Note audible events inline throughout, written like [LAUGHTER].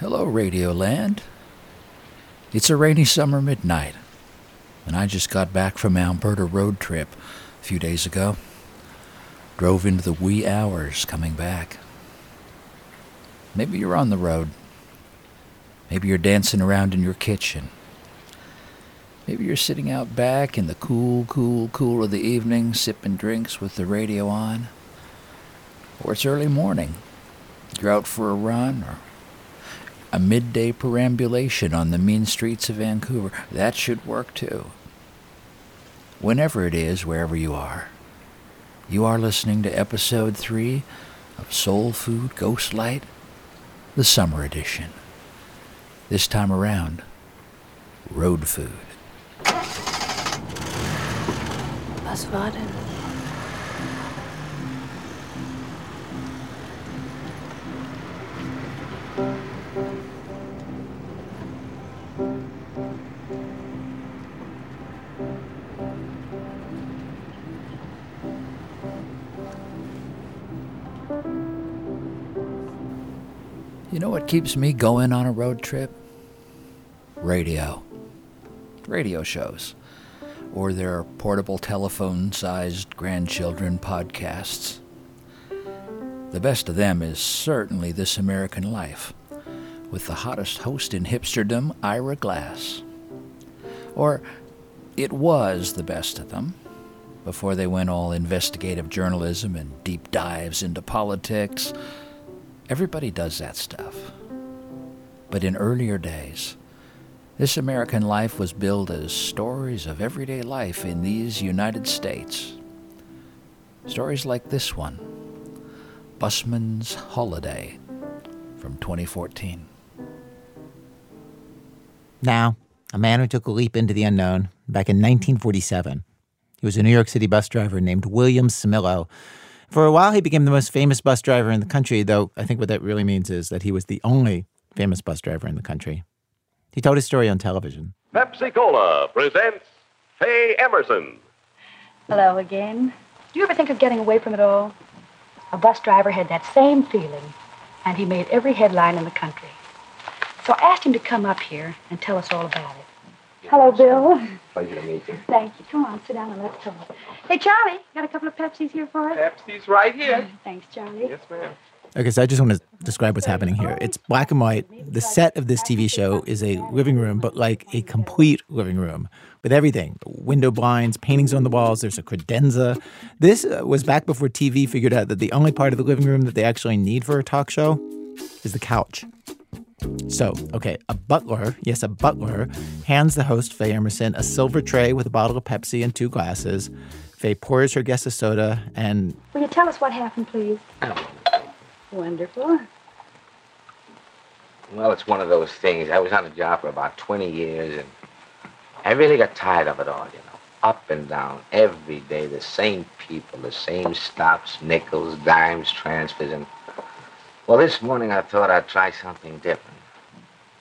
Hello, Radioland. It's a rainy summer midnight, and I just got back from my Alberta road trip a few days ago. Drove into the wee hours coming back. Maybe you're on the road. Maybe you're dancing around in your kitchen. Maybe you're sitting out back in the cool, cool, cool of the evening, sipping drinks with the radio on. Or it's early morning. You're out for a run or a midday perambulation on the mean streets of Vancouver. That should work too. Whenever it is, wherever you are, you are listening to episode 3 of Soul Food Ghost Light, the summer edition. This time around, road food. Was war denn? Keeps me going on a road trip? Radio. Radio shows. Or their portable telephone sized grandchildren podcasts. The best of them is certainly This American Life, with the hottest host in hipsterdom, Ira Glass. Or it was the best of them, before they went all investigative journalism and deep dives into politics. Everybody does that stuff. But in earlier days, this American life was billed as stories of everyday life in these United States. Stories like this one Busman's Holiday from 2014. Now, a man who took a leap into the unknown back in 1947. He was a New York City bus driver named William Cimillo. For a while, he became the most famous bus driver in the country, though I think what that really means is that he was the only famous bus driver in the country. He told his story on television. Pepsi Cola presents Faye Emerson. Hello again. Do you ever think of getting away from it all? A bus driver had that same feeling, and he made every headline in the country. So I asked him to come up here and tell us all about it. Hello, Bill. Pleasure to meet you. Thank you. Come on, sit down and let's talk. Hey, Charlie, got a couple of Pepsis here for us? Pepsi's right here. [LAUGHS] Thanks, Charlie. Yes, ma'am. Okay, so I just want to describe what's happening here. It's black and white. The set of this TV show is a living room, but like a complete living room with everything window blinds, paintings on the walls. There's a credenza. This uh, was back before TV figured out that the only part of the living room that they actually need for a talk show is the couch. So, okay, a butler, yes, a butler, hands the host, Faye Emerson, a silver tray with a bottle of Pepsi and two glasses. Faye pours her guest a soda and Will you tell us what happened, please? Oh. Wonderful. Well, it's one of those things. I was on the job for about 20 years, and I really got tired of it all, you know. Up and down, every day, the same people, the same stops, nickels, dimes, transfers, and... Well, this morning I thought I'd try something different.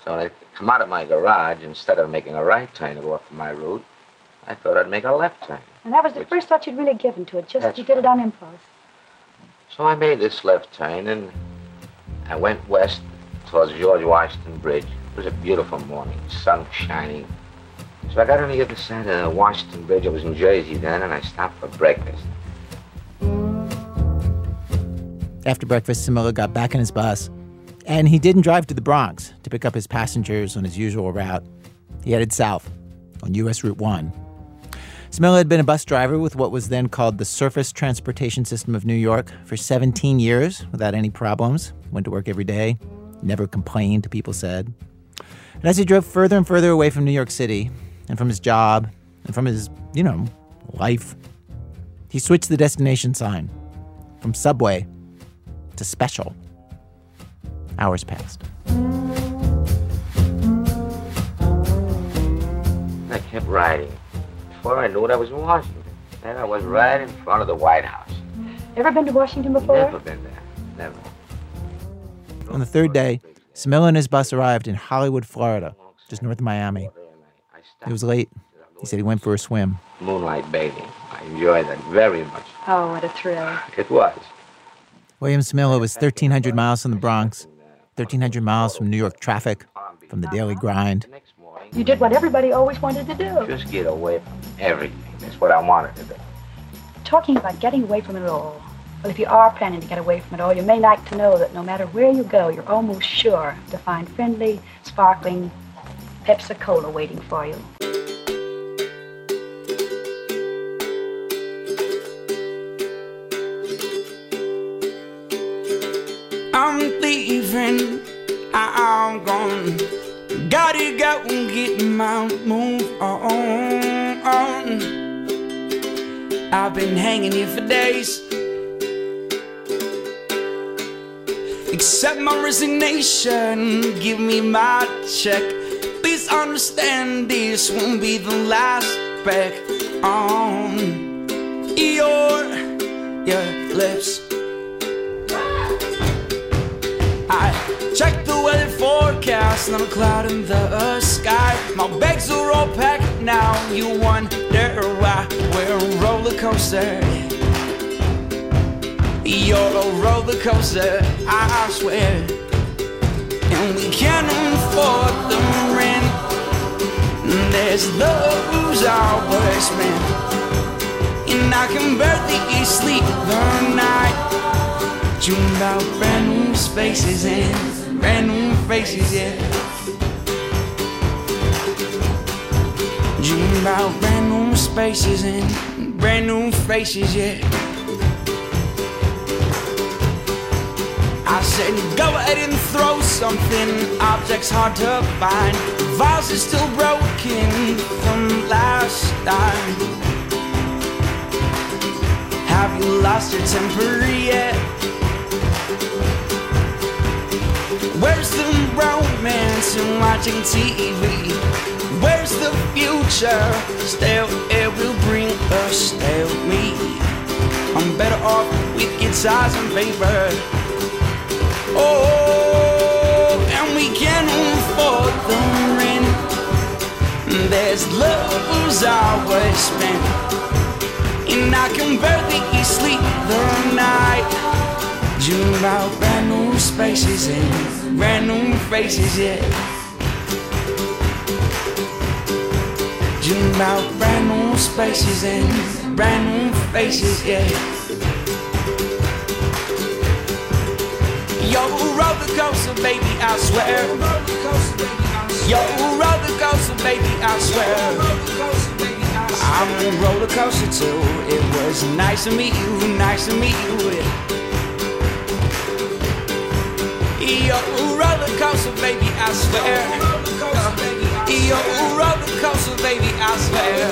So I come out of my garage, instead of making a right turn to go off my route, I thought I'd make a left turn. And that was the Which- first thought you'd really given to it. Just That's you did it on impulse. So I made this left turn and I went west towards George Washington Bridge. It was a beautiful morning, sun shining. So I got on the other side of Washington Bridge. I was in Jersey then, and I stopped for breakfast. After breakfast, Cimillo got back in his bus, and he didn't drive to the Bronx to pick up his passengers on his usual route. He headed south on US Route 1. Cimillo had been a bus driver with what was then called the Surface Transportation System of New York for 17 years without any problems. Went to work every day, never complained, people said. And as he drove further and further away from New York City and from his job and from his, you know, life, he switched the destination sign from Subway to special. Hours passed. I kept riding. Before I knew it, I was in Washington. And I was right in front of the White House. Ever been to Washington before? Never been there. Never. On the third day, Cimillo and his bus arrived in Hollywood, Florida, just north of Miami. It was late. He said he went for a swim. Moonlight bathing. I enjoyed that very much. Oh, what a thrill. It was. William Cimillo was 1,300 miles from the Bronx. 1,300 miles from New York traffic, from the daily uh-huh. grind. You did what everybody always wanted to do. Just get away from everything. That's what I wanted to do. Talking about getting away from it all. Well, if you are planning to get away from it all, you may like to know that no matter where you go, you're almost sure to find friendly, sparkling Pepsi Cola waiting for you. Leaving, I'm gone. Gotta go and get my move on. I've been hanging here for days. Accept my resignation, give me my check. Please understand this won't be the last back on your, your lips. I check the weather forecast, not a cloud in the sky. My bags are all packed now. You wonder why we're a roller coaster. You're a roller coaster, I swear. And we can't afford the rent. There's those our worst men. And I can barely sleep the night. Dream about brand new spaces and brand new faces, yeah. Dream about brand new spaces and brand new faces, yeah. I said, go ahead and throw something. Objects hard to find. Vase is still broken from last time. Have you lost your temper yet? Where's the romance in watching TV? Where's the future? Still, it will bring us stale me. I'm better off with guitars and paper. Oh, and we can afford the rent. There's love's always spent, and I can barely sleep the night. Dream about brand new spaces and brand new faces, yeah. Dream about brand new spaces and brand new faces, yeah. Yo, roller coaster, baby, I swear. Yo, roller coaster, baby, I swear. I'm a roller coaster too. It was nice to meet you, nice to meet you. Yo, roller coaster, baby, I swear. Yo, roller coaster, baby, I swear.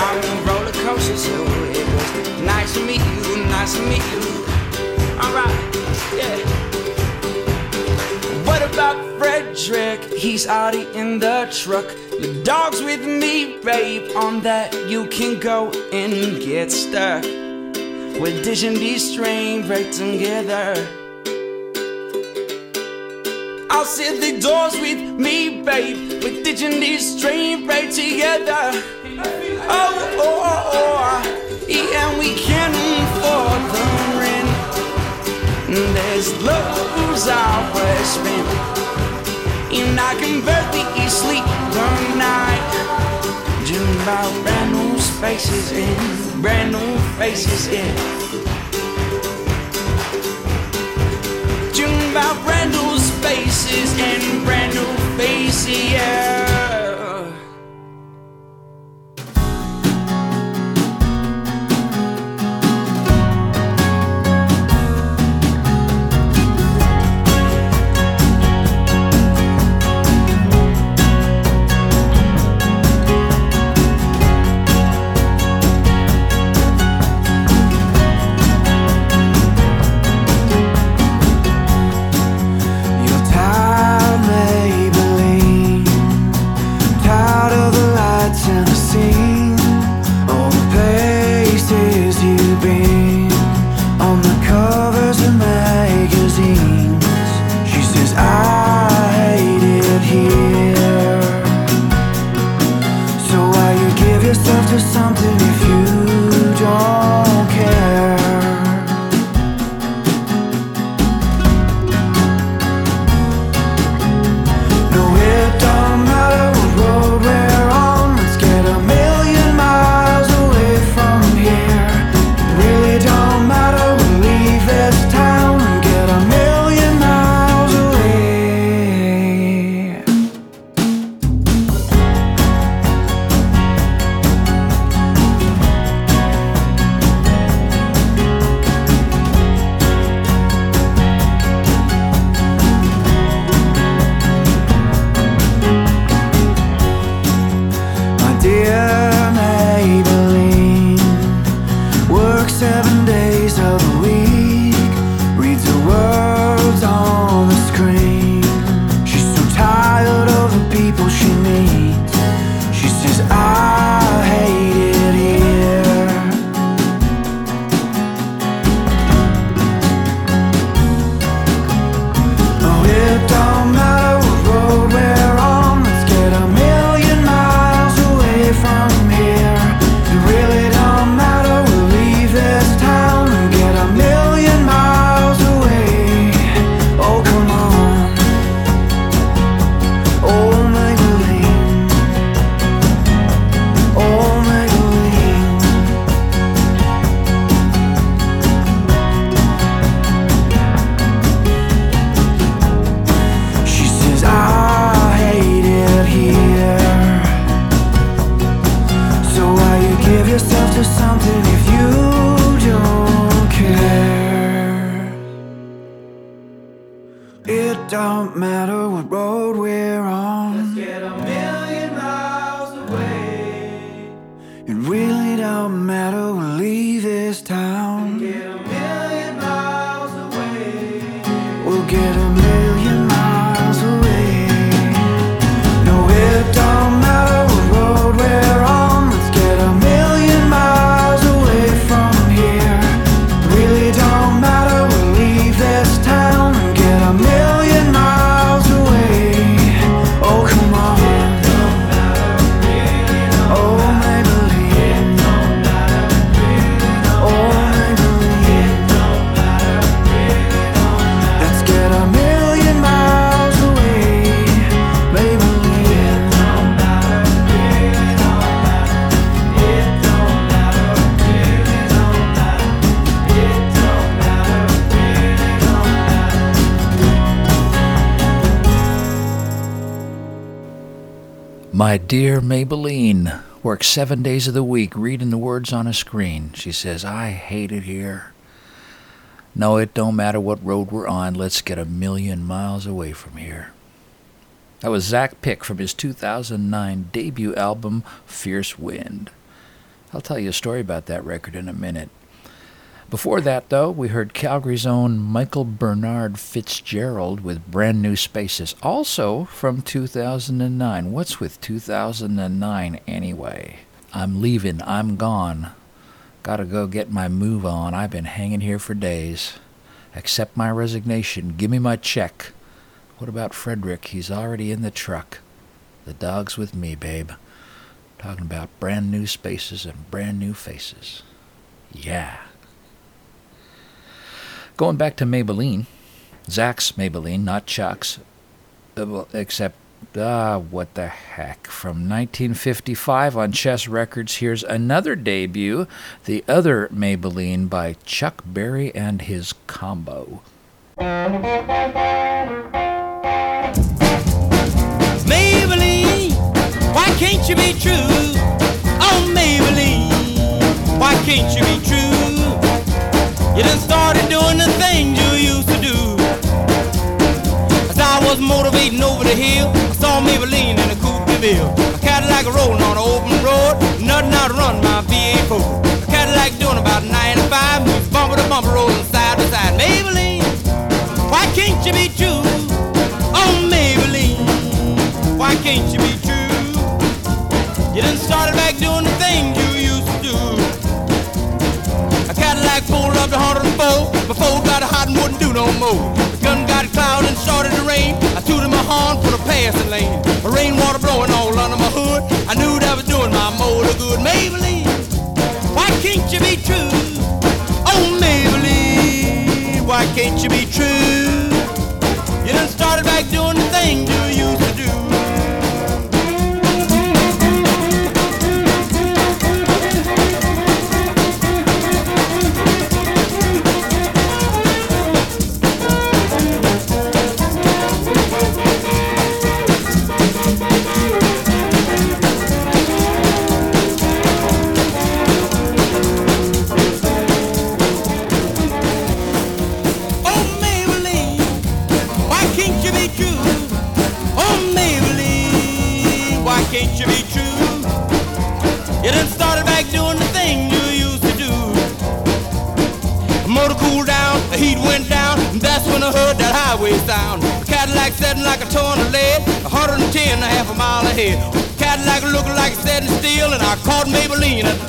I'm a roller coaster too. It was nice to meet you, nice to meet you. Alright, yeah. What about Frederick? He's already in the truck. The dog's with me, babe. On that, you can go and get stuck. We're dishing these train right together. I'll sit the doors with me, babe. We're ditching these train right together. Oh, oh, oh, oh. And we can afford the rent. There's love's always spent. And I can barely sleep the night. Dream about brand new spaces and brand new faces, yeah. Spaces and brand new faces, yeah. My dear Maybelline works seven days of the week reading the words on a screen. She says, I hate it here. No, it don't matter what road we're on. Let's get a million miles away from here. That was Zaac Pick from his 2009 debut album, Fierce Wind. I'll tell you a story about that record in a minute. Before that, though, we heard Calgary's own Michael Bernard Fitzgerald with Brand New Spaces, also from 2009. What's with 2009 anyway? I'm leaving, I'm gone. Gotta go get my move on. I've been hanging here for days. Accept my resignation. Give me my check. What about Frederick? He's already in the truck. The dog's with me, babe. Talking about brand new spaces and brand new faces. Yeah. Going back to Maybelline, Zaac's Maybelline, not Chuck's, uh, except, ah, what the heck. From 1955 on Chess Records, here's another debut, the other Maybelline by Chuck Berry and his combo. Maybelline, why can't you be true? Oh, Maybelline, why can't you be true? You done started doing the things you used to do. As I was motivating over the hill, I saw Maybelline in a coupe de ville. A Cadillac rolling on an open road, nothing out run my V8 A Cadillac doing about 95, moves bumper to bumper, rolling side to side. Maybelline, why can't you be true? Oh, Maybelline, why can't you be true? You done started back doing the things you Cadillac pulled up to 104. My phone got a hot and wouldn't do no more. The gun got cloud and started to rain. I tooted my horn for the passing lane. The rainwater blowing all under my hood. I knew that was doing my motor good. Maybelline, why can't you be true? Oh, Maybelline, why can't you be true? You done started back doing the things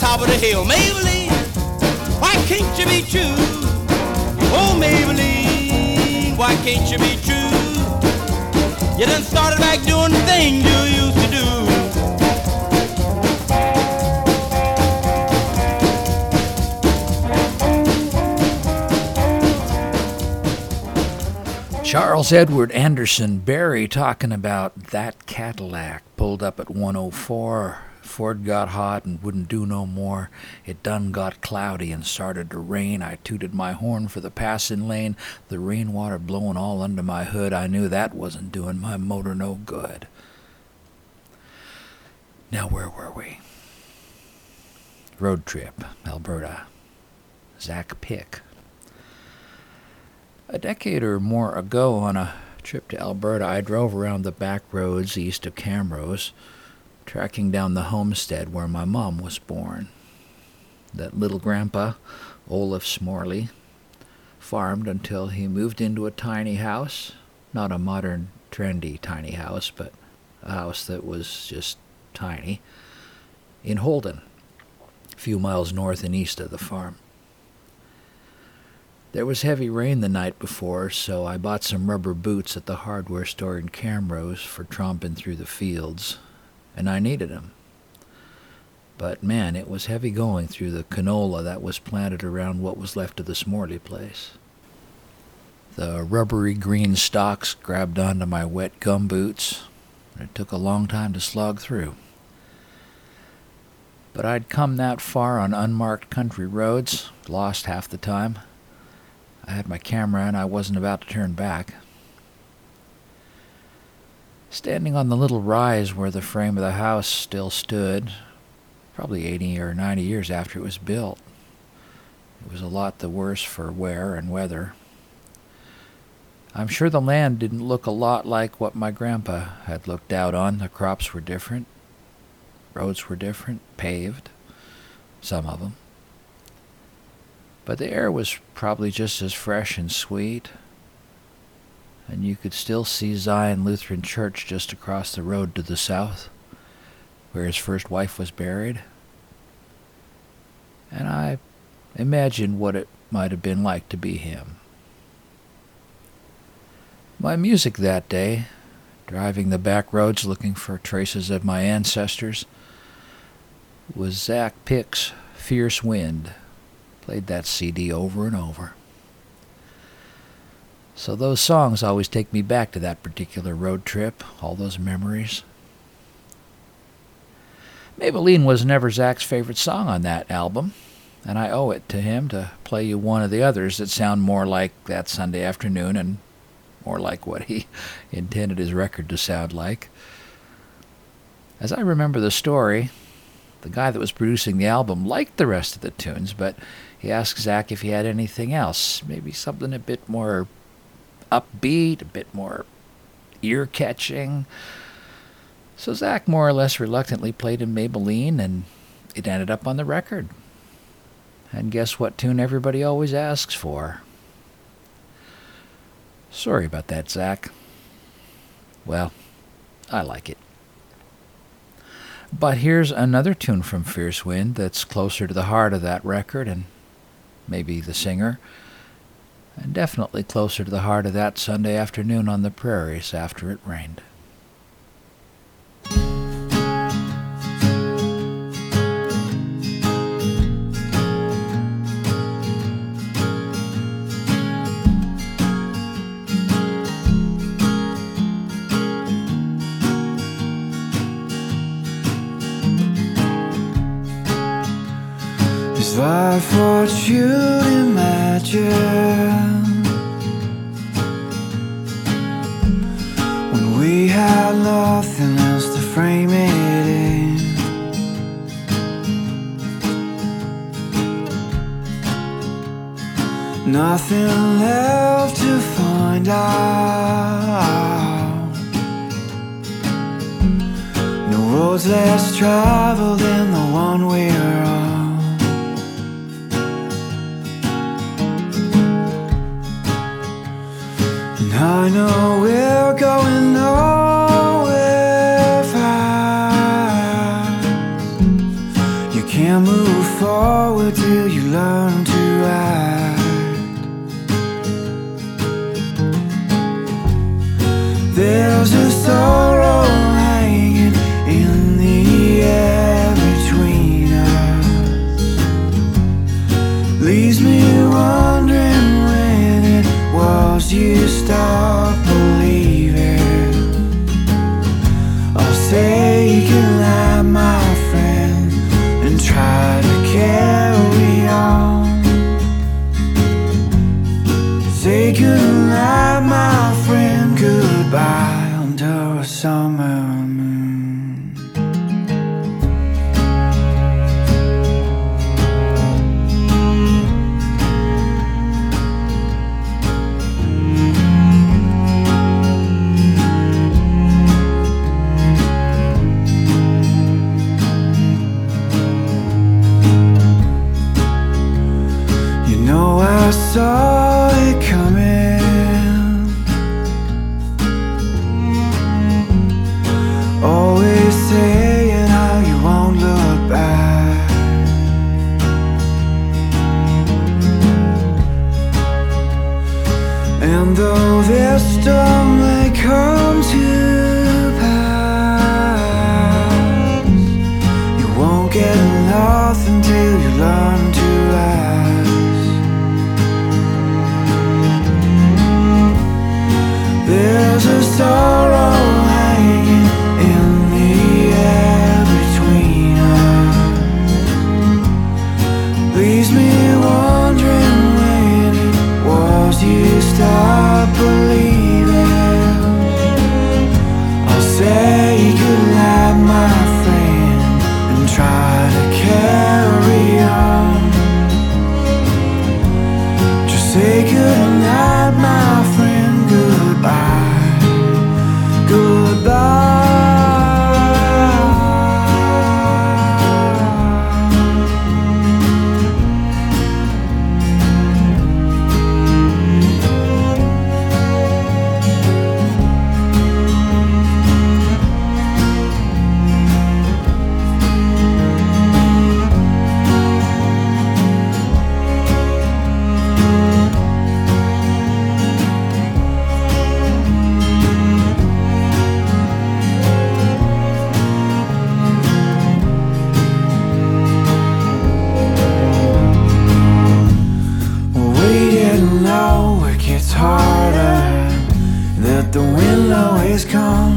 top of the hill. Maybelline, why can't you be true? Oh, Maybelline, why can't you be true? You done started back doing the thing you used to do. Charles Edward Anderson Berry talking about that Cadillac pulled up at 104. Ford got hot and wouldn't do no more. It done got cloudy and started to rain. I tooted my horn for the passing lane. The rainwater blowing all under my hood. I knew that wasn't doing my motor no good. Now, where were we? Road trip, Alberta. Zaac Pick. A decade or more ago, on a trip to Alberta, I drove around the back roads east of Camrose, tracking down the homestead where my mom was born. That little grandpa, Olaf Smorley, farmed until he moved into a tiny house, not a modern, trendy tiny house, but a house that was just tiny, in Holden, a few miles north and east of the farm. There was heavy rain the night before, so I bought some rubber boots at the hardware store in Camrose for tromping through the fields, and I needed. But man, it was heavy going through the canola that was planted around what was left of the Smorley place. The rubbery green stalks grabbed onto my wet gum boots, and it took a long time to slog through. But I'd come that far on unmarked country roads, lost half the time. I had my camera and I wasn't about to turn back. Standing on the little rise where the frame of the house still stood, probably 80 or 90 years after it was built, it was a lot the worse for wear and weather. I'm sure the land didn't look a lot like what my grandpa had looked out on. The crops were different, roads were different, paved, some of them. But the air was probably just as fresh and sweet, and you could still see Zion Lutheran Church just across the road to the south, where his first wife was buried. And I imagined what it might have been like to be him. My music that day, driving the back roads looking for traces of my ancestors, was Zaac Pick's Fierce Wind. Played that CD over and over. So those songs always take me back to that particular road trip, all those memories. Maybelline was never Zaac's favorite song on that album, and I owe it to him to play you one of the others that sound more like that Sunday afternoon and more like what he [LAUGHS] intended his record to sound like. As I remember the story, the guy that was producing the album liked the rest of the tunes, but he asked Zaac if he had anything else, maybe something a bit more upbeat, a bit more ear catching. So Zaac more or less reluctantly played in Maybelline, and it ended up on the record. And guess what tune everybody always asks for? Sorry about that, Zaac. Well, I like it. But here's another tune from Fierce Wind that's closer to the heart of that record and maybe the singer, and definitely closer to the heart of that Sunday afternoon on the prairies after it rained. Life what you'd imagine? When we had nothing else to frame it in. Nothing left to find out. No roads less traveled than the one we're on. I know we're going nowhere Goodnight, my friend, goodbye always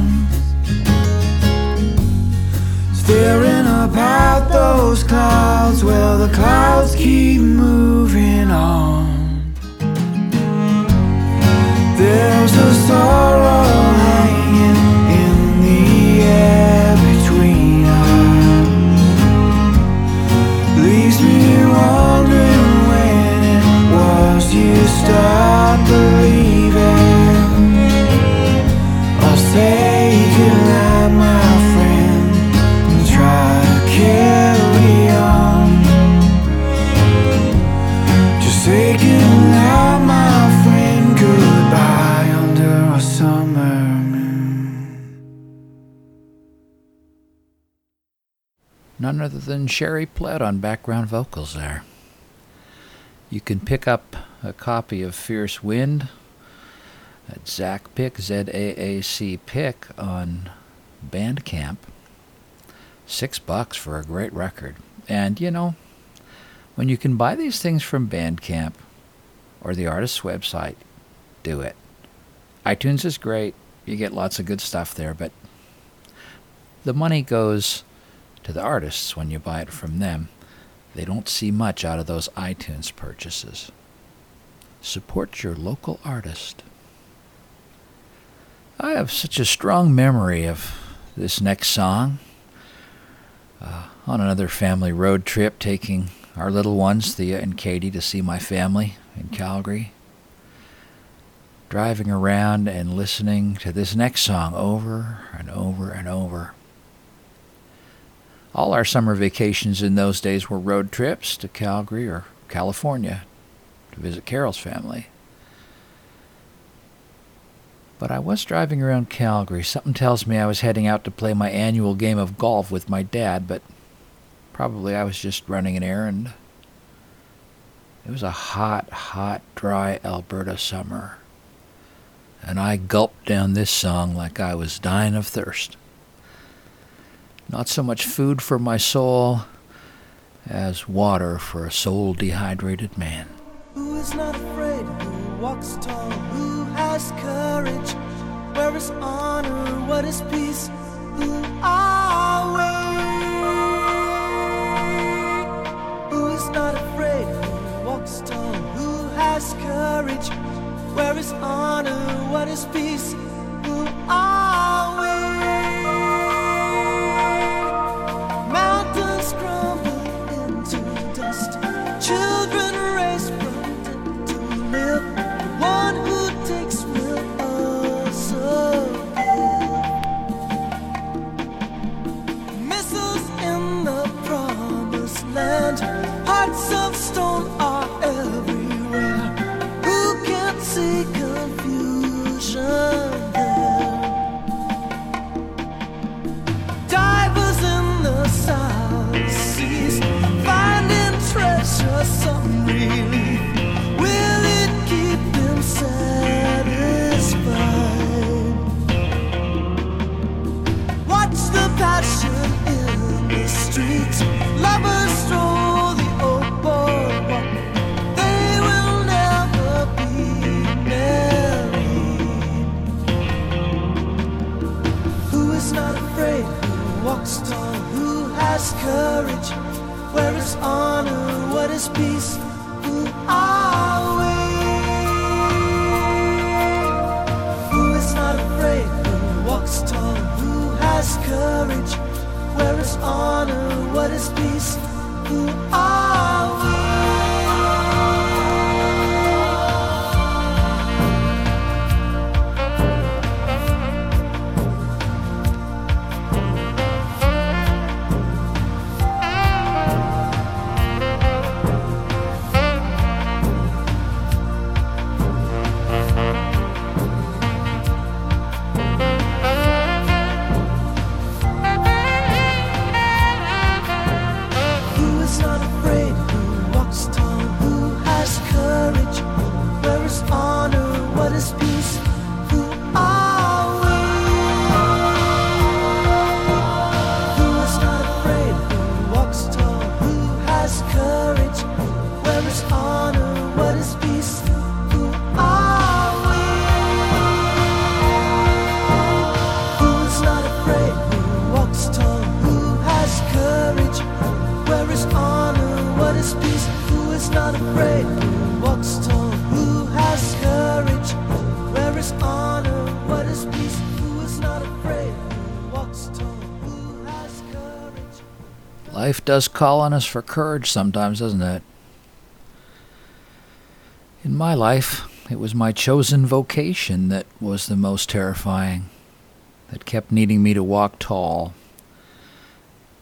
than Sherry Plett on background vocals there. You can pick up a copy of Fierce Wind at Zaac Pick, Z A A C Pick on Bandcamp. Six bucks for a great record. And you know, when you can buy these things from Bandcamp or the artist's website, do it. iTunes is great. You get lots of good stuff there, but the money goes to the artists when you buy it from them. They don't see much out of those iTunes purchases. Support your local artist. I have such a strong memory of this next song. Uh, on another family road trip, taking our little ones, Thea and Katie, to see my family in Calgary. Driving around and listening to this next song over and over and over. All our summer vacations in those days were road trips to Calgary or California to visit Carol's family. But I was driving around Calgary. Something tells me I was heading out to play my annual game of golf with my dad, but probably I was just running an errand. It was a hot, hot, dry Alberta summer, and I gulped down this song like I was dying of thirst. Not so much food for my soul as water for a soul dehydrated man. Who is not afraid, who walks tall, who has courage, where is honor, what is peace, who are? Who is not afraid, who walks tall, who has courage, where is honor, what is peace, who are who is not afraid? Who walks tall? Who has courage? Where is honor? Where is peace? Who is not afraid? Who walks tall? Who has courage? Peace? Who does call on us for courage sometimes, doesn't it? In my life, it was my chosen vocation that was the most terrifying, that kept needing me to walk tall.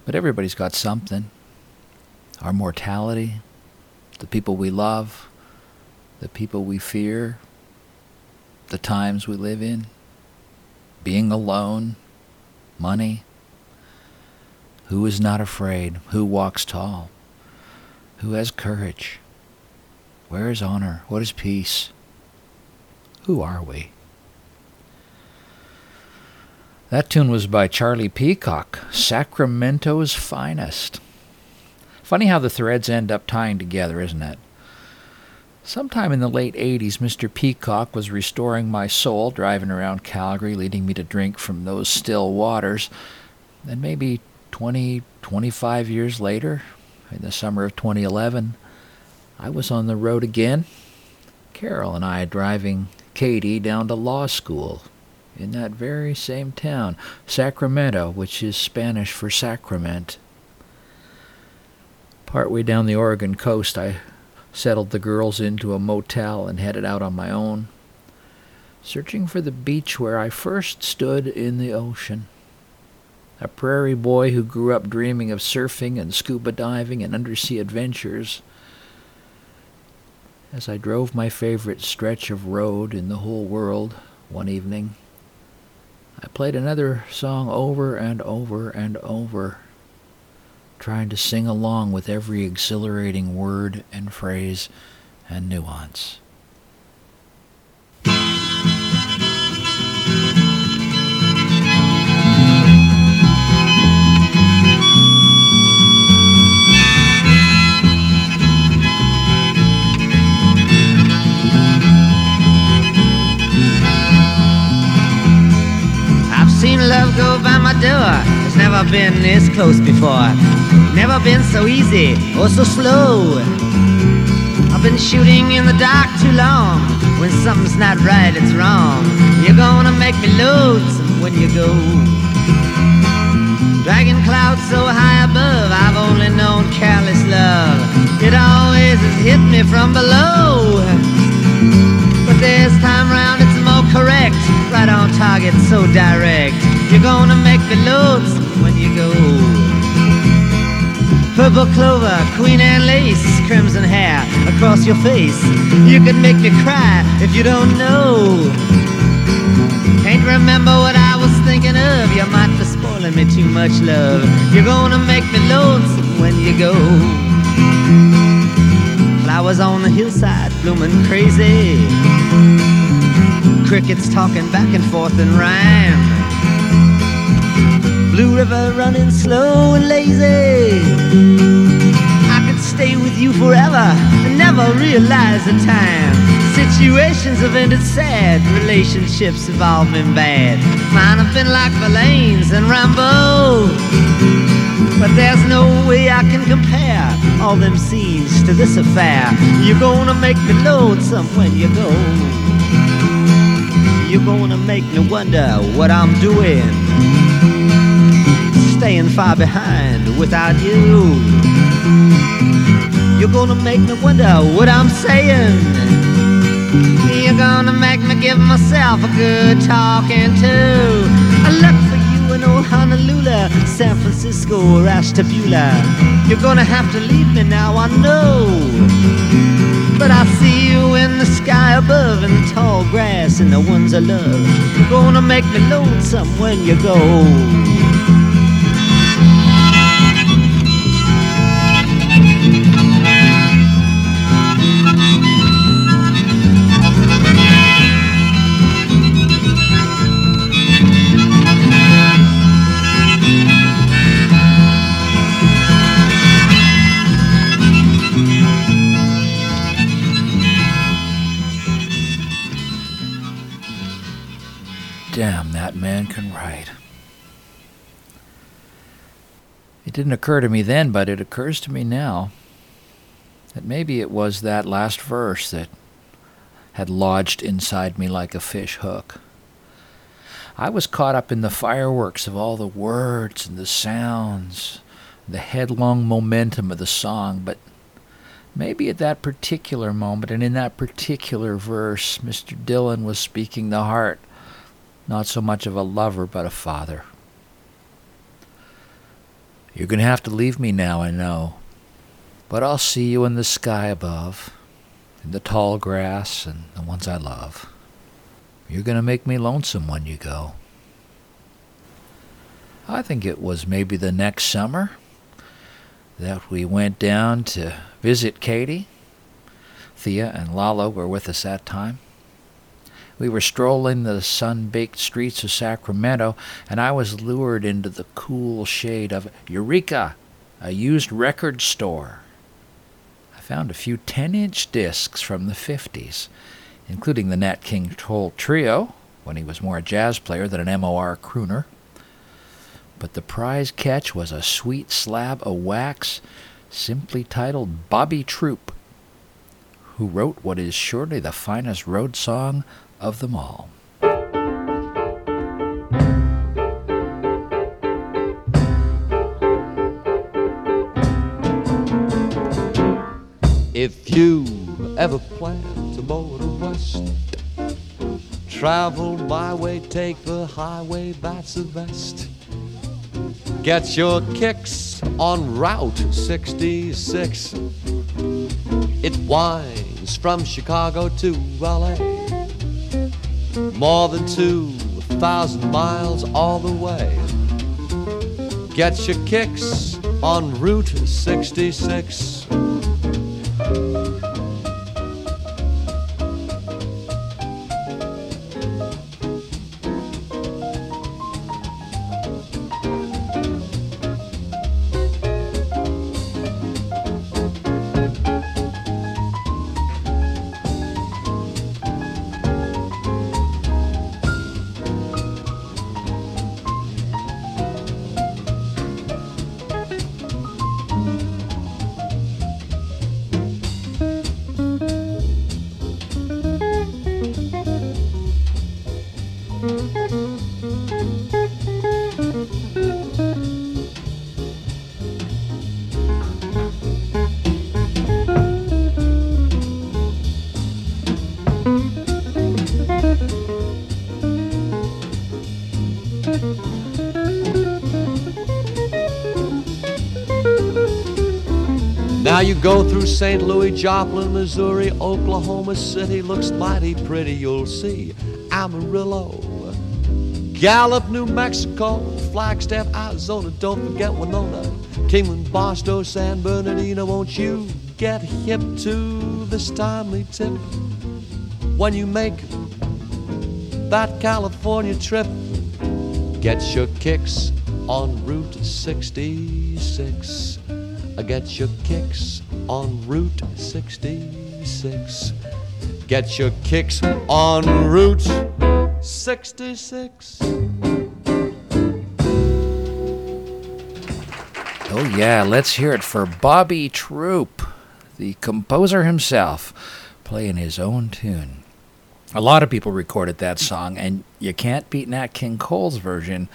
But everybody's got something. Our mortality, the people we love, the people we fear, the times we live in, being alone, money. Who is not afraid? Who walks tall? Who has courage? Where is honor? What is peace? Who are we? That tune was by Charlie Peacock, Sacramento's Finest. Funny how the threads end up tying together, isn't it? Sometime in the late 80s, Mr. Peacock was restoring my soul, driving around Calgary, leading me to drink from those still waters. And maybe 20, 25 years later, in the summer of 2011, I was on the road again. Carol and I driving Katie down to law school in that very same town, Sacramento, which is Spanish for sacrament. Partway down the Oregon coast, I settled the girls into a motel and headed out on my own, searching for the beach where I first stood in the ocean. A prairie boy who grew up dreaming of surfing and scuba diving and undersea adventures. As I drove my favorite stretch of road in the whole world one evening, I played another song over and over and over, trying to sing along with every exhilarating word and phrase and nuance. Love go by my door. It's never been this close before. Never been so easy or so slow. I've been shooting in the dark too long. When something's not right, it's wrong. You're gonna make me lonesome when you go. Dragging clouds so high above, I've only known careless love. It always has hit me from below. But this time round it's more correct. Right on target, so direct. You're gonna make me lonesome when you go. Purple clover, Queen Anne's lace, crimson hair across your face. You could make me cry if you don't know. Can't remember what I was thinking of. You might be spoiling me too much love. You're gonna make me lonesome when you go. Flowers on the hillside blooming crazy. Crickets talking back and forth in rhyme. Blue river running slow and lazy. I could stay with you forever and never realize the time. Situations have ended sad, relationships have all been bad. Mine have been like Verlaine's and Rimbaud. But there's no way I can compare all them scenes to this affair. You're gonna make me lonesome when you go. You're gonna make me wonder what I'm doing. Staying far behind without you. You're gonna make me wonder what I'm saying. You're gonna make me give myself a good talking to. I look for you in old Honolulu, San Francisco, or Ashtabula. You're gonna have to leave me now, I know. But I see you in the sky above, in the tall grass, and the ones I love. You're gonna make me lonesome when you go. Didn't occur to me then, but it occurs to me now that maybe it was that last verse that had lodged inside me like a fish hook. I was caught up in the fireworks of all the words and the sounds, the headlong momentum of the song, but maybe at that particular moment and in that particular verse, Mr. Dylan was speaking the heart not so much of a lover, but a father. You're going to have to leave me now, I know. But I'll see you in the sky above, in the tall grass and the ones I love. You're going to make me lonesome when you go. I think it was maybe the next summer that we went down to visit Katie. Thea and Lalo were with us that time. We were strolling the sun baked streets of Sacramento, and I was lured into the cool shade of Eureka, a used record store. I found a few 10 inch discs from the 50s, including the Nat King Cole Trio, when he was more a jazz player than an MOR crooner. But the prize catch was a sweet slab of wax simply titled Bobby Troup, who wrote what is surely the finest road song of them all. If you ever plan to motor west, travel my way, take the highway, that's the best. Get your kicks on Route 66. It winds from Chicago to LA. More than 2,000 miles all the way. Get your kicks on Route 66. Go through St. Louis, Joplin, Missouri, Oklahoma City, looks mighty pretty, you'll see. Amarillo, Gallup, New Mexico, Flagstaff, Arizona, don't forget Winona, Kingman, Barstow, San Bernardino, won't you get hip to this timely tip when you make that California trip? Get your kicks on Route 66. Uh, get your kicks on Route 66. Get your kicks on Route 66. Oh, yeah, let's hear it for Bobby Troup, the composer himself, playing his own tune. A lot of people recorded that song, and you can't beat Nat King Cole's version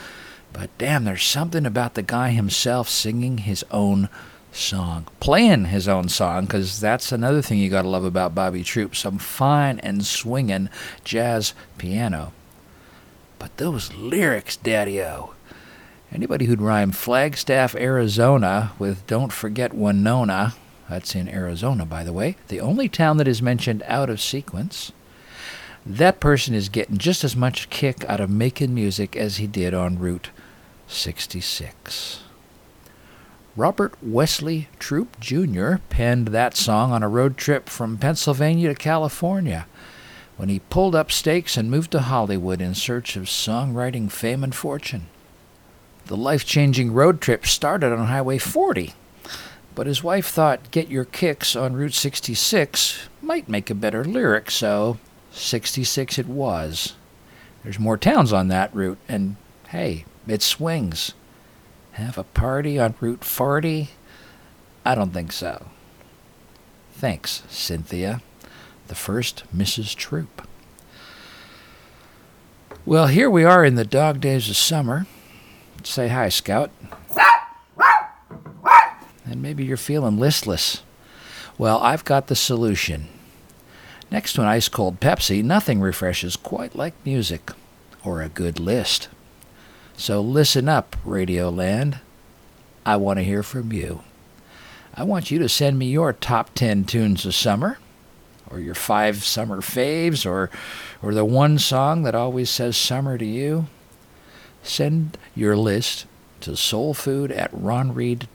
But damn, there's something about the guy himself singing his own song, playing his own song, because that's another thing you got to love about Bobby Troup some fine and swinging jazz piano. But those lyrics, Daddy O. Anybody who'd rhyme Flagstaff, Arizona with Don't Forget Winona, that's in Arizona, by the way, the only town that is mentioned out of sequence, that person is getting just as much kick out of making music as he did on Route 66. Robert Wesley Troup Jr. penned that song on a road trip from Pennsylvania to California when he pulled up stakes and moved to Hollywood in search of songwriting fame and fortune. The life changing road trip started on Highway 40, but his wife thought Get Your Kicks on Route 66 might make a better lyric, so 66 it was. There's more towns on that route, and hey, it swings. Have a party on Route 40? I don't think so. Thanks, Cynthia, the first Mrs. Troup. Well, here we are in the dog days of summer. Say hi, Scout. And maybe you're feeling listless. Well, I've got the solution. Next to an ice cold Pepsi, nothing refreshes quite like music or a good list. So listen up, Radioland. I want to hear from you. I want you to send me your top 10 tunes of summer, or your five summer faves, or, or the one song that always says summer to you. Send your list to soulfood at ronreed.org.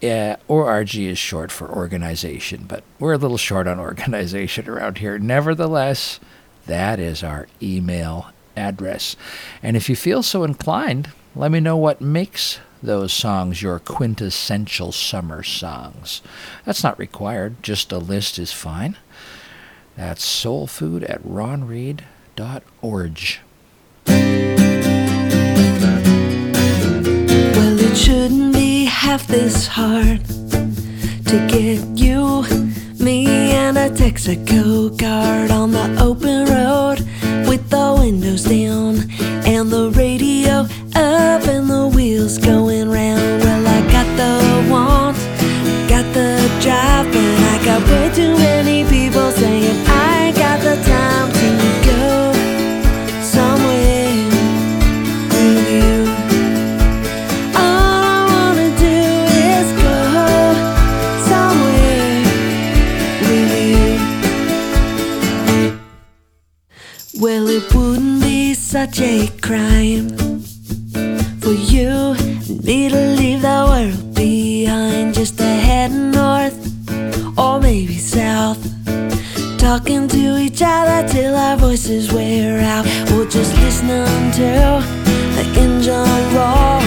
Yeah, ORG is short for organization, but we're a little short on [LAUGHS] organization around here. Nevertheless, that is our email address. And if you feel so inclined, let me know what makes those songs your quintessential summer songs. That's not required, just a list is fine. That's soulfood at ronreed.org. Well, it shouldn't be half this hard to get you, me, and a Texaco card on the open road with the windows down and the radio up and the wheels going round. Well, I got the want, got the drive, but I got way too many people saying it wouldn't be such a crime for you and me to leave the world behind, just to head north or maybe south. Talking to each other till our voices wear out, or just listening to the engine roar.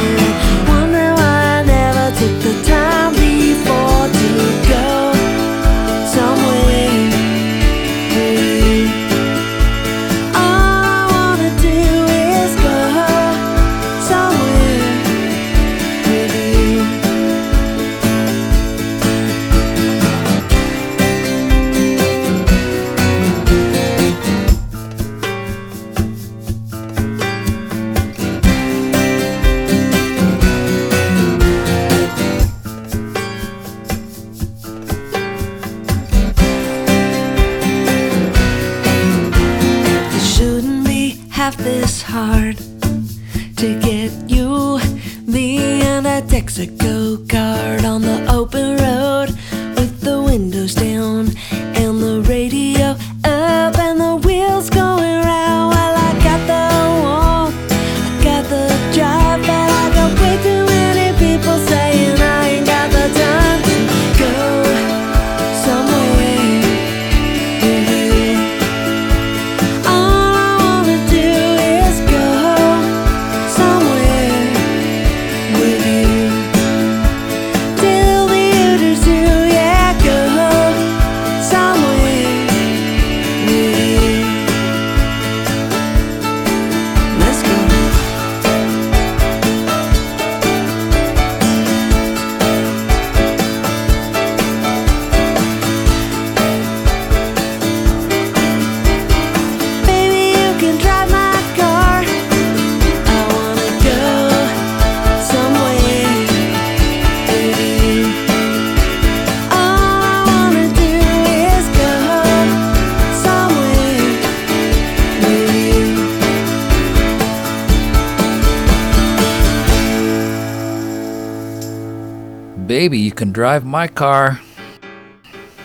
Baby, you can drive my car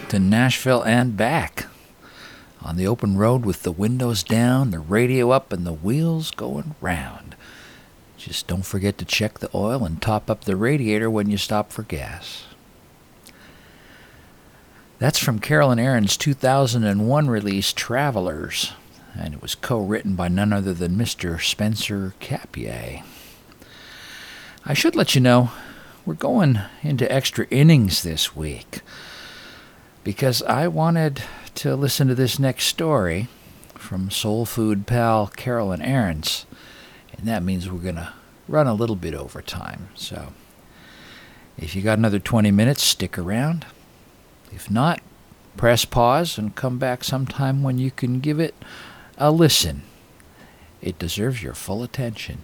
to Nashville and back on the open road with the windows down, the radio up, and the wheels going round. Just don't forget to check the oil and top up the radiator when you stop for gas. That's from Carolyn Arends' 2001 release, Travelers, and it was co written by none other than Mr. Spencer Capier. I should let you know we're going into extra innings this week because I wanted to listen to this next story from Soul Food pal Carolyn Arends, and that means we're going to run a little bit over time. So if you got another 20 minutes, stick around. If not, press pause and come back sometime when you can give it a listen. It deserves your full attention.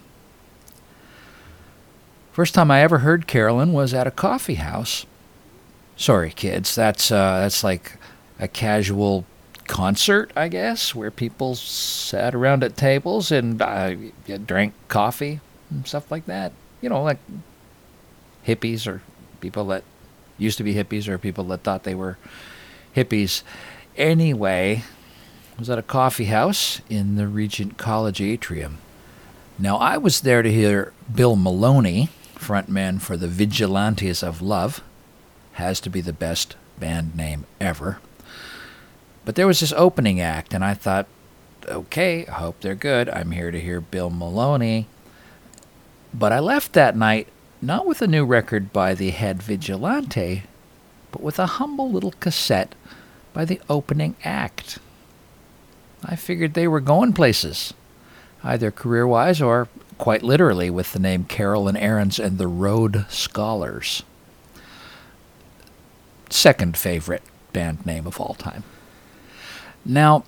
First time I ever heard Carolyn was at a coffee house. Sorry, kids, that's uh, that's like a casual concert, I guess, where people sat around at tables and uh, drank coffee and stuff like that. You know, like hippies or people that used to be hippies or people that thought they were hippies. Anyway, I was at a coffee house in the Regent College atrium. Now, I was there to hear Bill Mallonee, frontman for the Vigilantes of Love. Has to be the best band name ever. But there was this opening act, and I thought, okay, I hope they're good. I'm here to hear Bill Mallonee. But I left that night not with a new record by the head vigilante, but with a humble little cassette by the opening act. I figured they were going places, either career wise or quite literally with the name Carolyn Arends and the Road Scholars. Second favorite band name of all time. Now,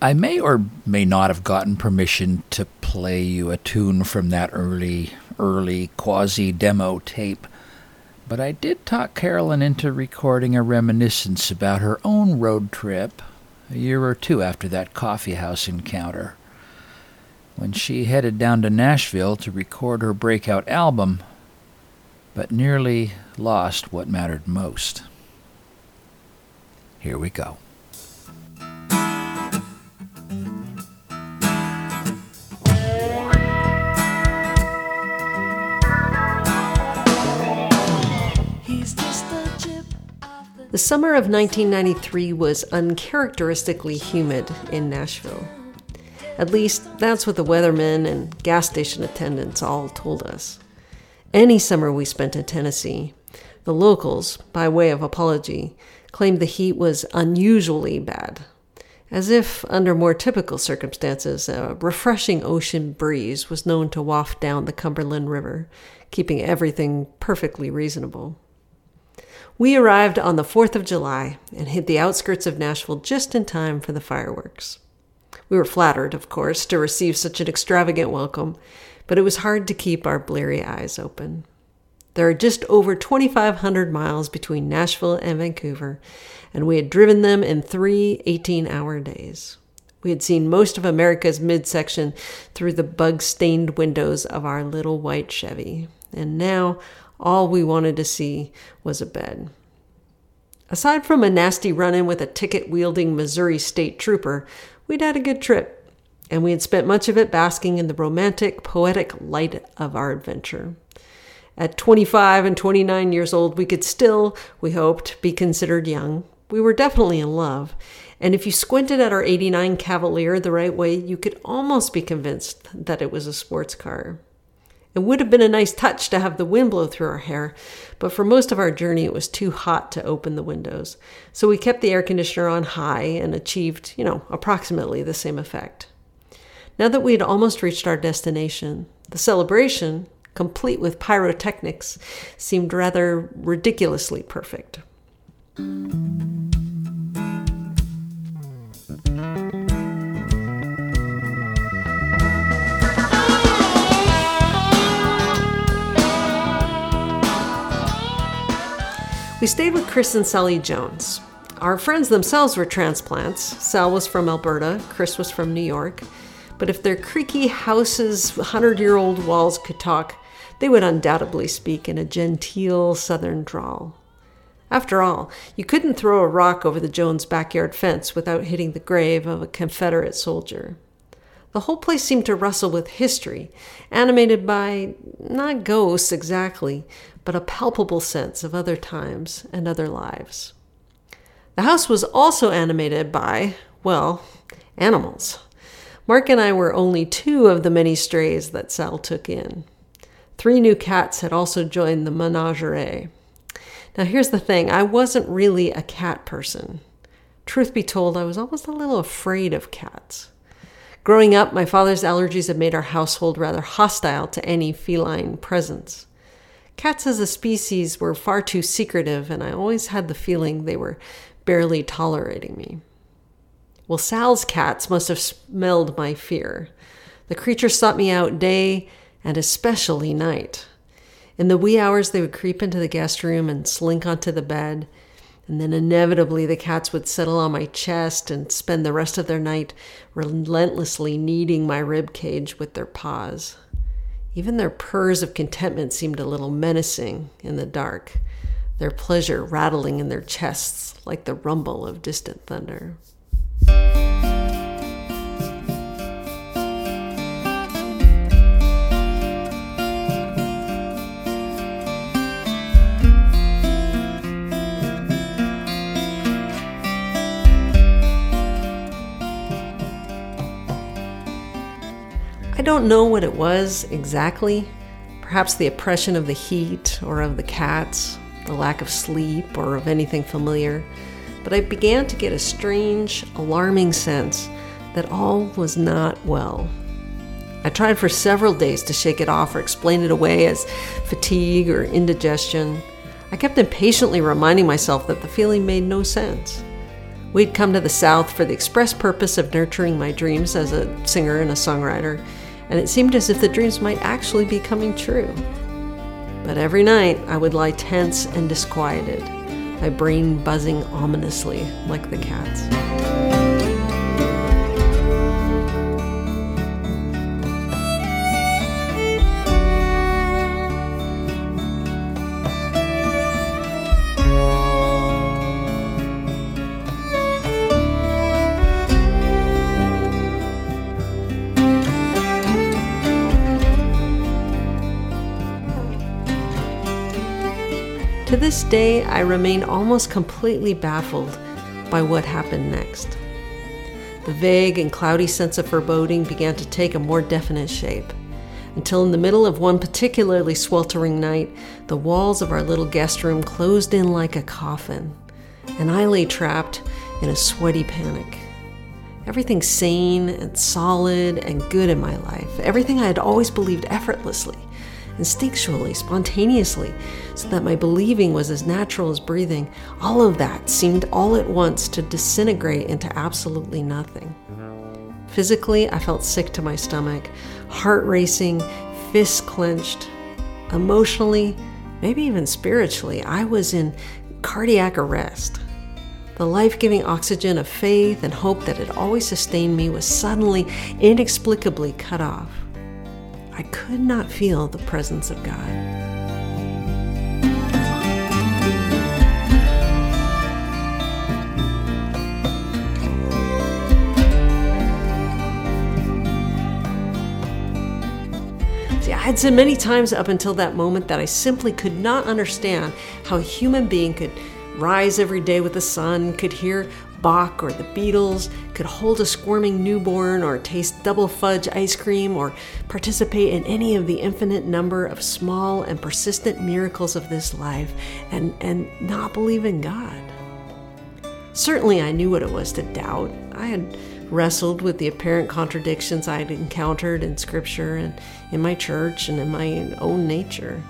I may or may not have gotten permission to play you a tune from that early, early quasi demo tape, but I did talk Carolyn into recording a reminiscence about her own road trip a year or two after that coffeehouse encounter, when she headed down to Nashville to record her breakout album, but nearly lost what mattered most. Here we go. The summer of 1993 was uncharacteristically humid in Nashville. At least, that's what the weathermen and gas station attendants all told us. Any summer we spent in Tennessee, the locals, by way of apology, claimed the heat was unusually bad. As if, under more typical circumstances, a refreshing ocean breeze was known to waft down the Cumberland River, keeping everything perfectly reasonable. We arrived on the 4th of July and hit the outskirts of Nashville just in time for the fireworks. We were flattered, of course, to receive such an extravagant welcome, but it was hard to keep our bleary eyes open. There are just over 2,500 miles between Nashville and Vancouver, and we had driven them in three 18 hour days. We had seen most of America's midsection through the bug stained windows of our little white Chevy, and now all we wanted to see was a bed. Aside from a nasty run in with a ticket wielding Missouri state trooper, we'd had a good trip, and we had spent much of it basking in the romantic, poetic light of our adventure. At 25 and 29 years old, we could still, we hoped, be considered young. We were definitely in love, and if you squinted at our 89 Cavalier the right way, you could almost be convinced that it was a sports car. It would have been a nice touch to have the wind blow through our hair, but for most of our journey it was too hot to open the windows. So we kept the air conditioner on high and achieved, you know, approximately the same effect. Now that we had almost reached our destination, the celebration, complete with pyrotechnics, seemed rather ridiculously perfect. We stayed with Chris and Sally Jones. Our friends themselves were transplants. Sal was from Alberta, Chris was from New York. But if their creaky houses, 100 year old walls could talk, they would undoubtedly speak in a genteel southern drawl. After all, you couldn't throw a rock over the Jones backyard fence without hitting the grave of a Confederate soldier. The whole place seemed to rustle with history, animated by not ghosts exactly, but a palpable sense of other times and other lives. The house was also animated by, well, animals. Mark and I were only two of the many strays that Sal took in. Three new cats had also joined the menagerie. Now, here's the thing I wasn't really a cat person. Truth be told, I was almost a little afraid of cats. Growing up, my father's allergies had made our household rather hostile to any feline presence. Cats as a species were far too secretive, and I always had the feeling they were barely tolerating me. Well, Sal's cats must have smelled my fear. The creatures sought me out day and especially night. In the wee hours, they would creep into the guest room and slink onto the bed. And then inevitably, the cats would settle on my chest and spend the rest of their night relentlessly kneading my rib cage with their paws. Even their purrs of contentment seemed a little menacing in the dark, their pleasure rattling in their chests like the rumble of distant thunder. I don't know what it was exactly. Perhaps the oppression of the heat, or of the cats, the lack of sleep, or of anything familiar. But I began to get a strange, alarming sense that all was not well. I tried for several days to shake it off or explain it away as fatigue or indigestion. I kept impatiently reminding myself that the feeling made no sense. We'd come to the South for the express purpose of nurturing my dreams as a singer and a songwriter, and it seemed as if the dreams might actually be coming true. But every night I would lie tense and disquieted, my brain buzzing ominously like the cat's. This day, I remain almost completely baffled by what happened next. The vague and cloudy sense of foreboding began to take a more definite shape, until in the middle of one particularly sweltering night, the walls of our little guest room closed in like a coffin, and I lay trapped in a sweaty panic. Everything sane and solid and good in my life, everything I had always believed effortlessly, instinctually, spontaneously, so that my believing was as natural as breathing, all of that seemed all at once to disintegrate into absolutely nothing. Physically, I felt sick to my stomach, heart racing, fists clenched. Emotionally, maybe even spiritually, I was in cardiac arrest. The life giving oxygen of faith and hope that had always sustained me was suddenly, inexplicably cut off. I could not feel the presence of God. See, I had said many times up until that moment that I simply could not understand how a human being could rise every day with the sun, could hear Bach or the Beatles, could hold a squirming newborn or taste double fudge ice cream or participate in any of the infinite number of small and persistent miracles of this life and, and not believe in God. Certainly, I knew what it was to doubt. I had wrestled with the apparent contradictions I had encountered in Scripture and in my church and in my own nature.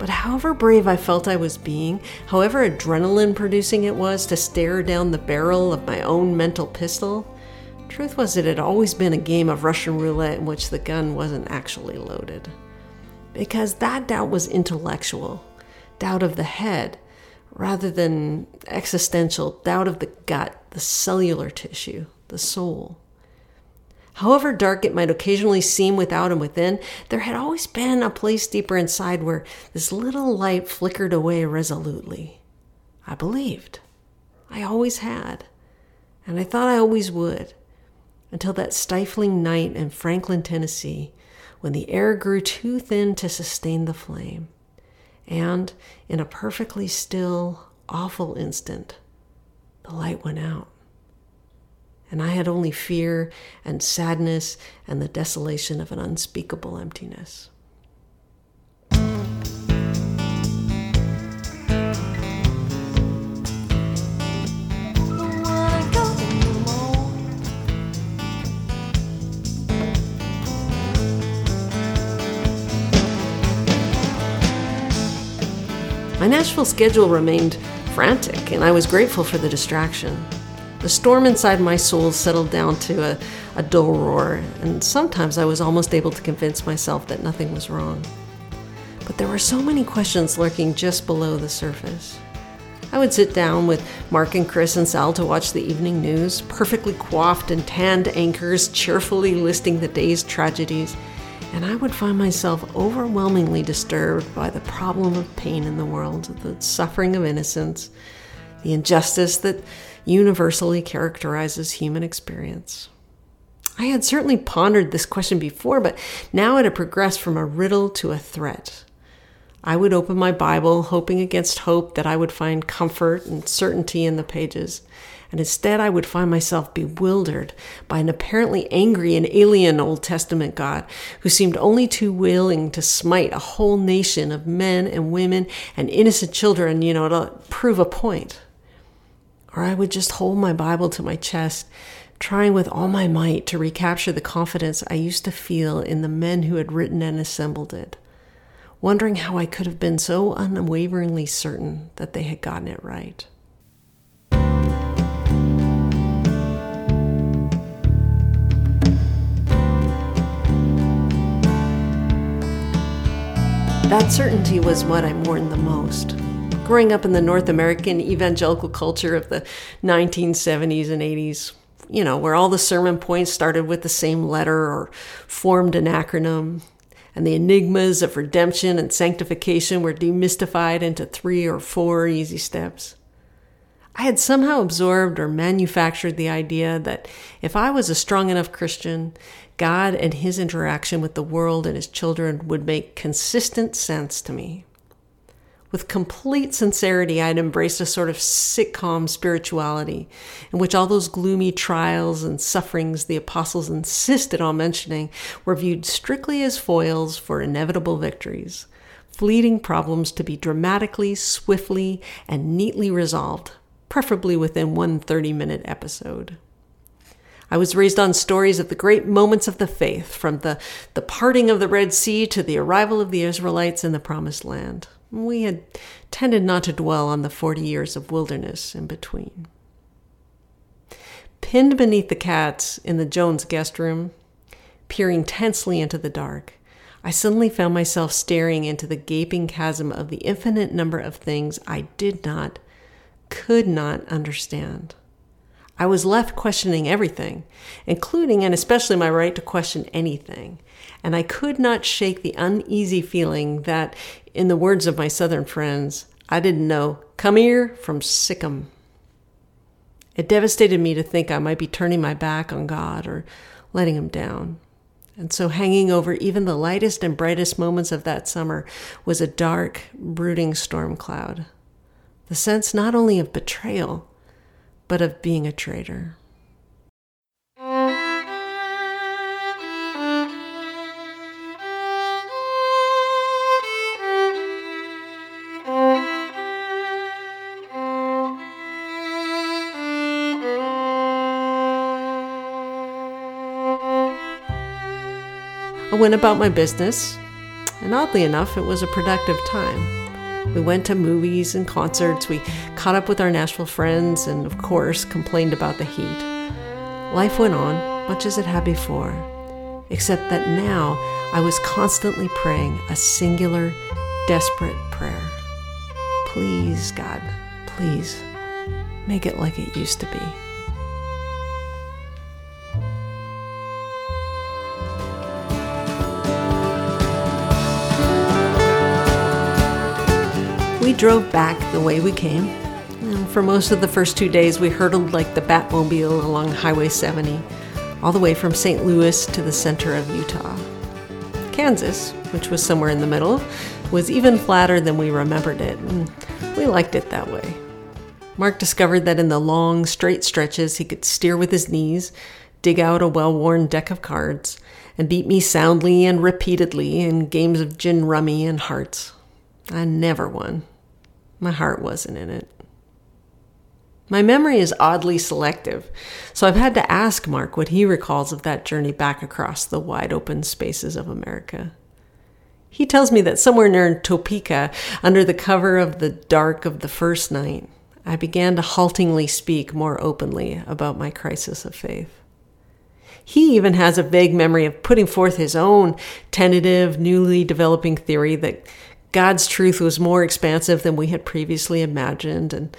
But however brave I felt I was being, however adrenaline producing it was to stare down the barrel of my own mental pistol, truth was it had always been a game of Russian roulette in which the gun wasn't actually loaded. Because that doubt was intellectual, doubt of the head, rather than existential doubt of the gut, the cellular tissue, the soul. However dark it might occasionally seem without and within, there had always been a place deeper inside where this little light flickered away resolutely. I believed. I always had. And I thought I always would. Until that stifling night in Franklin, Tennessee, when the air grew too thin to sustain the flame. And in a perfectly still, awful instant, the light went out and I had only fear and sadness and the desolation of an unspeakable emptiness. My Nashville schedule remained frantic, and I was grateful for the distraction. The storm inside my soul settled down to a, a dull roar, and sometimes I was almost able to convince myself that nothing was wrong. But there were so many questions lurking just below the surface. I would sit down with Mark and Chris and Sal to watch the evening news, perfectly coiffed and tanned anchors cheerfully listing the day's tragedies, and I would find myself overwhelmingly disturbed by the problem of pain in the world, the suffering of innocence, the injustice that universally characterizes human experience? I had certainly pondered this question before, but now it had progressed from a riddle to a threat. I would open my Bible, hoping against hope that I would find comfort and certainty in the pages, and instead I would find myself bewildered by an apparently angry and alien Old Testament God who seemed only too willing to smite a whole nation of men and women and innocent children, you know, to prove a point or I would just hold my Bible to my chest, trying with all my might to recapture the confidence I used to feel in the men who had written and assembled it, wondering how I could have been so unwaveringly certain that they had gotten it right. That certainty was what I mourned the most growing up in the North American evangelical culture of the 1970s and 80s, you know, where all the sermon points started with the same letter or formed an acronym, and the enigmas of redemption and sanctification were demystified into three or four easy steps. I had somehow absorbed or manufactured the idea that if I was a strong enough Christian, God and his interaction with the world and his children would make consistent sense to me. With complete sincerity, I had embraced a sort of sitcom spirituality in which all those gloomy trials and sufferings the apostles insisted on mentioning were viewed strictly as foils for inevitable victories, fleeting problems to be dramatically, swiftly, and neatly resolved, preferably within one 30 minute episode. I was raised on stories of the great moments of the faith, from the, the parting of the Red Sea to the arrival of the Israelites in the Promised Land. We had tended not to dwell on the 40 years of wilderness in between. Pinned beneath the cats in the Jones guest room, peering tensely into the dark, I suddenly found myself staring into the gaping chasm of the infinite number of things I did not, could not understand. I was left questioning everything, including and especially my right to question anything. And I could not shake the uneasy feeling that, in the words of my southern friends, I didn't know come here from Sickum. It devastated me to think I might be turning my back on God or letting him down. And so, hanging over even the lightest and brightest moments of that summer was a dark, brooding storm cloud. The sense not only of betrayal, but of being a traitor. Went about my business, and oddly enough, it was a productive time. We went to movies and concerts. We caught up with our Nashville friends and, of course, complained about the heat. Life went on, much as it had before, except that now I was constantly praying a singular, desperate prayer. Please, God, please, make it like it used to be. We drove back the way we came. And for most of the first two days, we hurtled like the Batmobile along Highway 70, all the way from St. Louis to the center of Utah. Kansas, which was somewhere in the middle, was even flatter than we remembered it, and we liked it that way. Mark discovered that in the long, straight stretches, he could steer with his knees, dig out a well worn deck of cards, and beat me soundly and repeatedly in games of gin rummy and hearts. I never won. My heart wasn't in it. My memory is oddly selective, so I've had to ask Mark what he recalls of that journey back across the wide open spaces of America. He tells me that somewhere near Topeka, under the cover of the dark of the first night, I began to haltingly speak more openly about my crisis of faith. He even has a vague memory of putting forth his own tentative, newly developing theory that God's truth was more expansive than we had previously imagined, and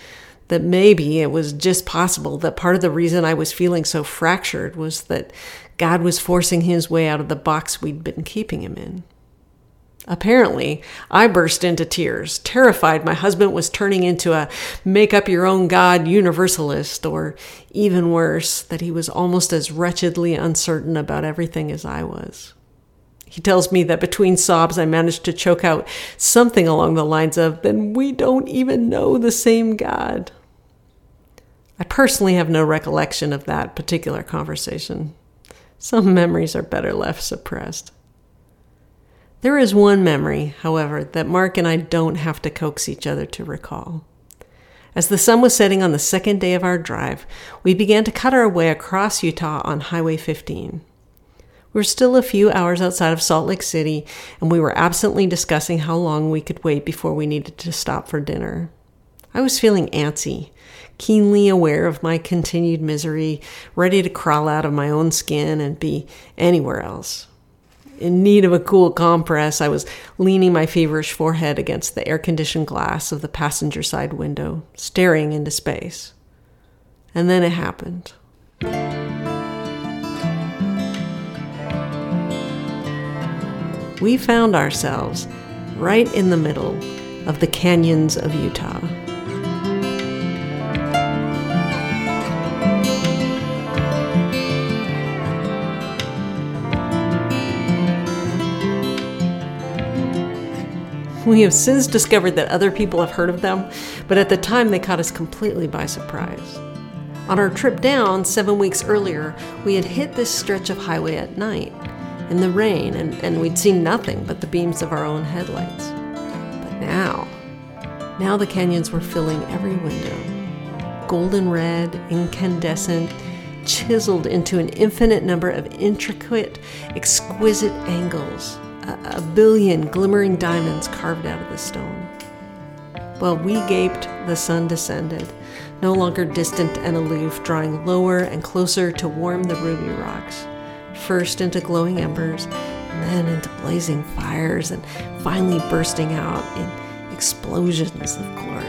that maybe it was just possible that part of the reason I was feeling so fractured was that God was forcing his way out of the box we'd been keeping him in. Apparently, I burst into tears, terrified my husband was turning into a make up your own God universalist, or even worse, that he was almost as wretchedly uncertain about everything as I was. He tells me that between sobs, I managed to choke out something along the lines of, then we don't even know the same God. I personally have no recollection of that particular conversation. Some memories are better left suppressed. There is one memory, however, that Mark and I don't have to coax each other to recall. As the sun was setting on the second day of our drive, we began to cut our way across Utah on Highway 15. We were still a few hours outside of Salt Lake City, and we were absently discussing how long we could wait before we needed to stop for dinner. I was feeling antsy, keenly aware of my continued misery, ready to crawl out of my own skin and be anywhere else. In need of a cool compress, I was leaning my feverish forehead against the air conditioned glass of the passenger side window, staring into space. And then it happened. We found ourselves right in the middle of the canyons of Utah. We have since discovered that other people have heard of them, but at the time they caught us completely by surprise. On our trip down seven weeks earlier, we had hit this stretch of highway at night, in the rain, and, and we'd seen nothing but the beams of our own headlights. But now, now the canyons were filling every window. Golden red, incandescent, chiseled into an infinite number of intricate, exquisite angles a, a billion glimmering diamonds carved out of the stone. While we gaped, the sun descended, no longer distant and aloof, drawing lower and closer to warm the ruby rocks, first into glowing embers, then into blazing fires, and finally bursting out in explosions of glory.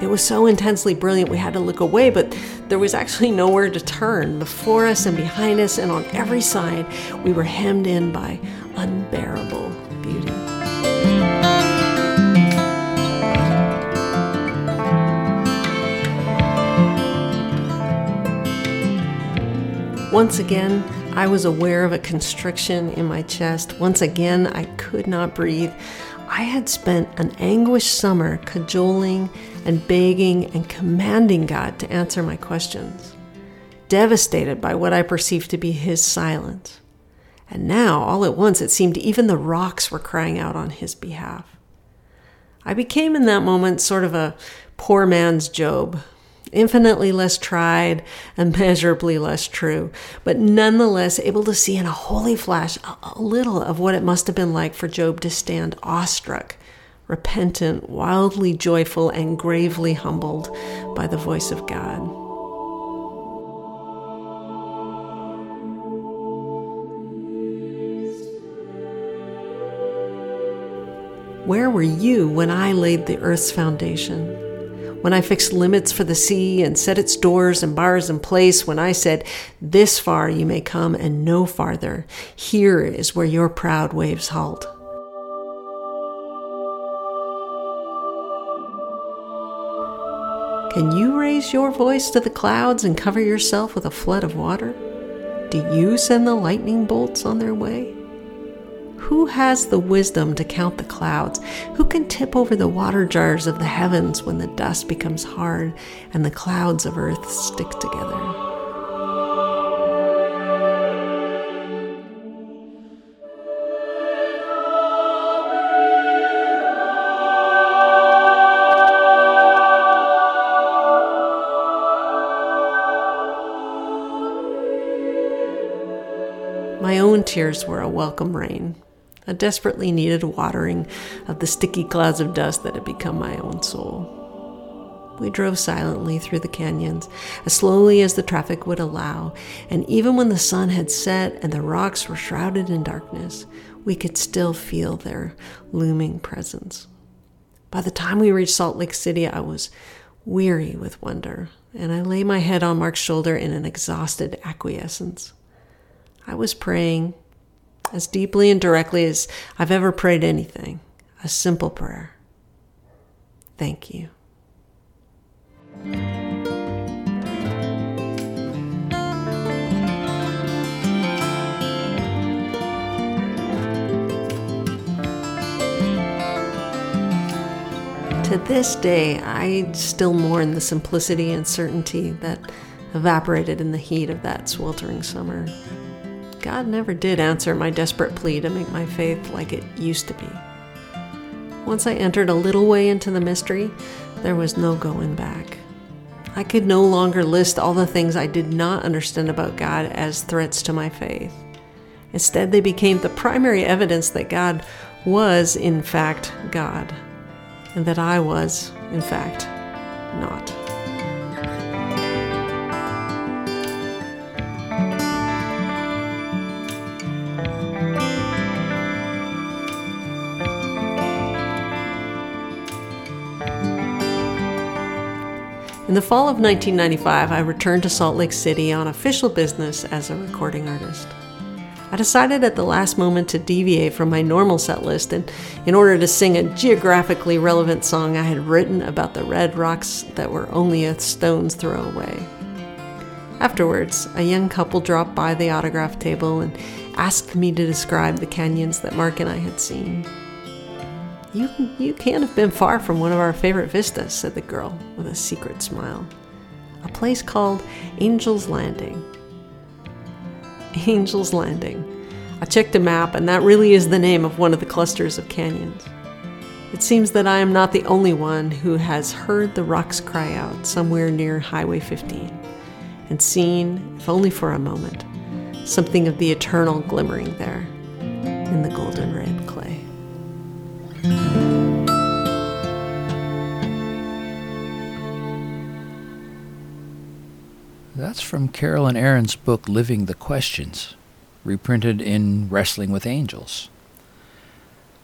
It was so intensely brilliant we had to look away, but there was actually nowhere to turn. Before us and behind us and on every side, we were hemmed in by unbearable beauty. Once again, I was aware of a constriction in my chest. Once again, I could not breathe. I had spent an anguished summer cajoling and begging and commanding God to answer my questions, devastated by what I perceived to be His silence. And now, all at once, it seemed even the rocks were crying out on his behalf. I became in that moment sort of a poor man's Job, infinitely less tried, immeasurably [LAUGHS] less true, but nonetheless able to see in a holy flash a, little of what it must have been like for Job to stand awestruck, repentant, wildly joyful, and gravely humbled by the voice of God. Where were you when I laid the earth's foundation? when I fixed limits for the sea and set its doors and bars in place, when I said, This far you may come and no farther, here is where your proud waves halt. Can you raise your voice to the clouds and cover yourself with a flood of water? Do you send the lightning bolts on their way? Who has the wisdom to count the clouds? Who can tip over the water jars of the heavens when the dust becomes hard and the clouds of earth stick together? My own tears were a welcome rain, a desperately needed watering of the sticky clouds of dust that had become my own soul. We drove silently through the canyons, as slowly as the traffic would allow, and even when the sun had set and the rocks were shrouded in darkness, we could still feel their looming presence. By the time we reached Salt Lake City, I was weary with wonder, and I lay my head on Mark's shoulder in an exhausted acquiescence. I was praying as deeply and directly as I've ever prayed anything a simple prayer. Thank you. To this day, I still mourn the simplicity and certainty that evaporated in the heat of that sweltering summer. God never did answer my desperate plea to make my faith like it used to be. Once I entered a little way into the mystery, there was no going back. I could no longer list all the things I did not understand about God as threats to my faith. Instead, they became the primary evidence that God was, in fact, God, and that I was, in fact, not. In the fall of 1995, I returned to Salt Lake City on official business as a recording artist. I decided at the last moment to deviate from my normal set list and in order to sing a geographically relevant song I had written about the red rocks that were only a stone's throw away. Afterwards, a young couple dropped by the autograph table and asked me to describe the canyons that Mark and I had seen. You, you can't have been far from one of our favorite vistas, said the girl with a secret smile. A place called Angel's Landing. [LAUGHS] Angel's Landing. I checked a map, and that really is the name of one of the clusters of canyons. It seems that I am not the only one who has heard the rocks cry out somewhere near Highway 15 and seen, if only for a moment, something of the eternal glimmering there in the golden red That's from Carolyn Arends' book Living the Questions, reprinted in Wrestling with Angels.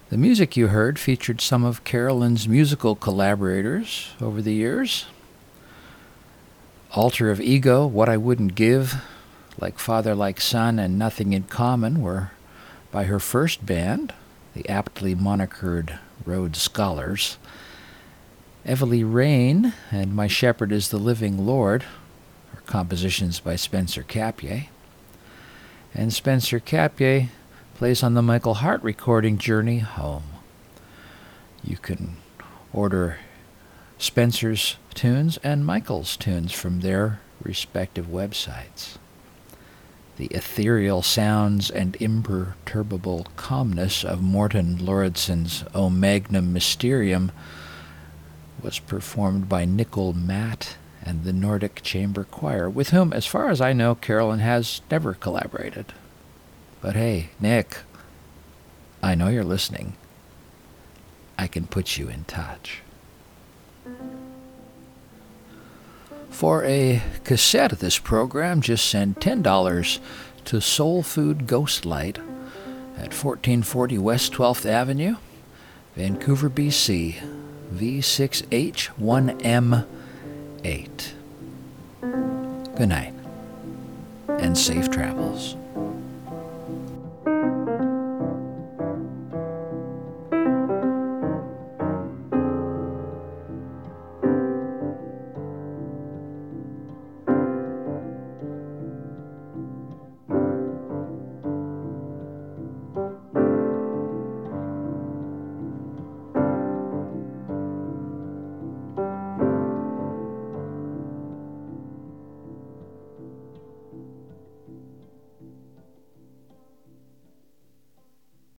The music you heard featured some of Carolyn's musical collaborators over the years. Altar of Ego, What I Wouldn't Give, Like Father Like Son, and Nothing in Common were by her first band, the aptly monikered Rhodes Scholars. Everly Rain and My Shepherd is the Living Lord compositions by Spencer Capier. And Spencer Capier plays on the Michael Hart recording Journey Home. You can order Spencer's tunes and Michael's tunes from their respective websites. The ethereal sounds and imperturbable calmness of Morten Lauridsen's O Magnum Mysterium was performed by Nicol Matt and the Nordic Chamber Choir, with whom, as far as I know, Carolyn has never collaborated. But hey, Nick, I know you're listening. I can put you in touch. For a cassette of this program, just send $10 to Soul Food Ghost Light at 1440 West 12th Avenue, Vancouver, BC, V6H1M8. Good night and safe travels.